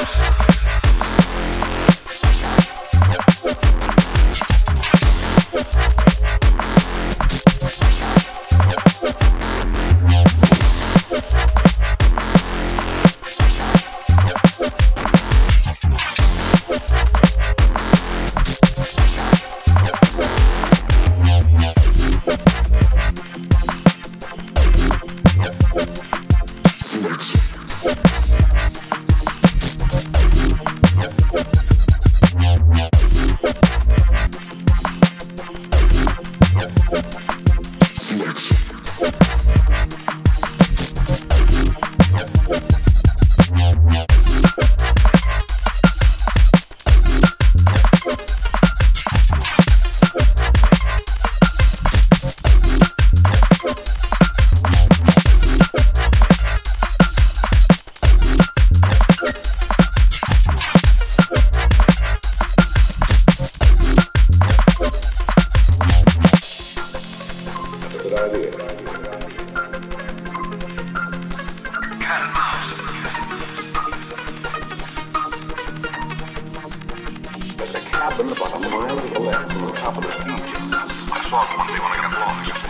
Flex. I. Cat and mouse. There's a cab in the bottom to the left on the top of the hill, I saw it one day when I got lost.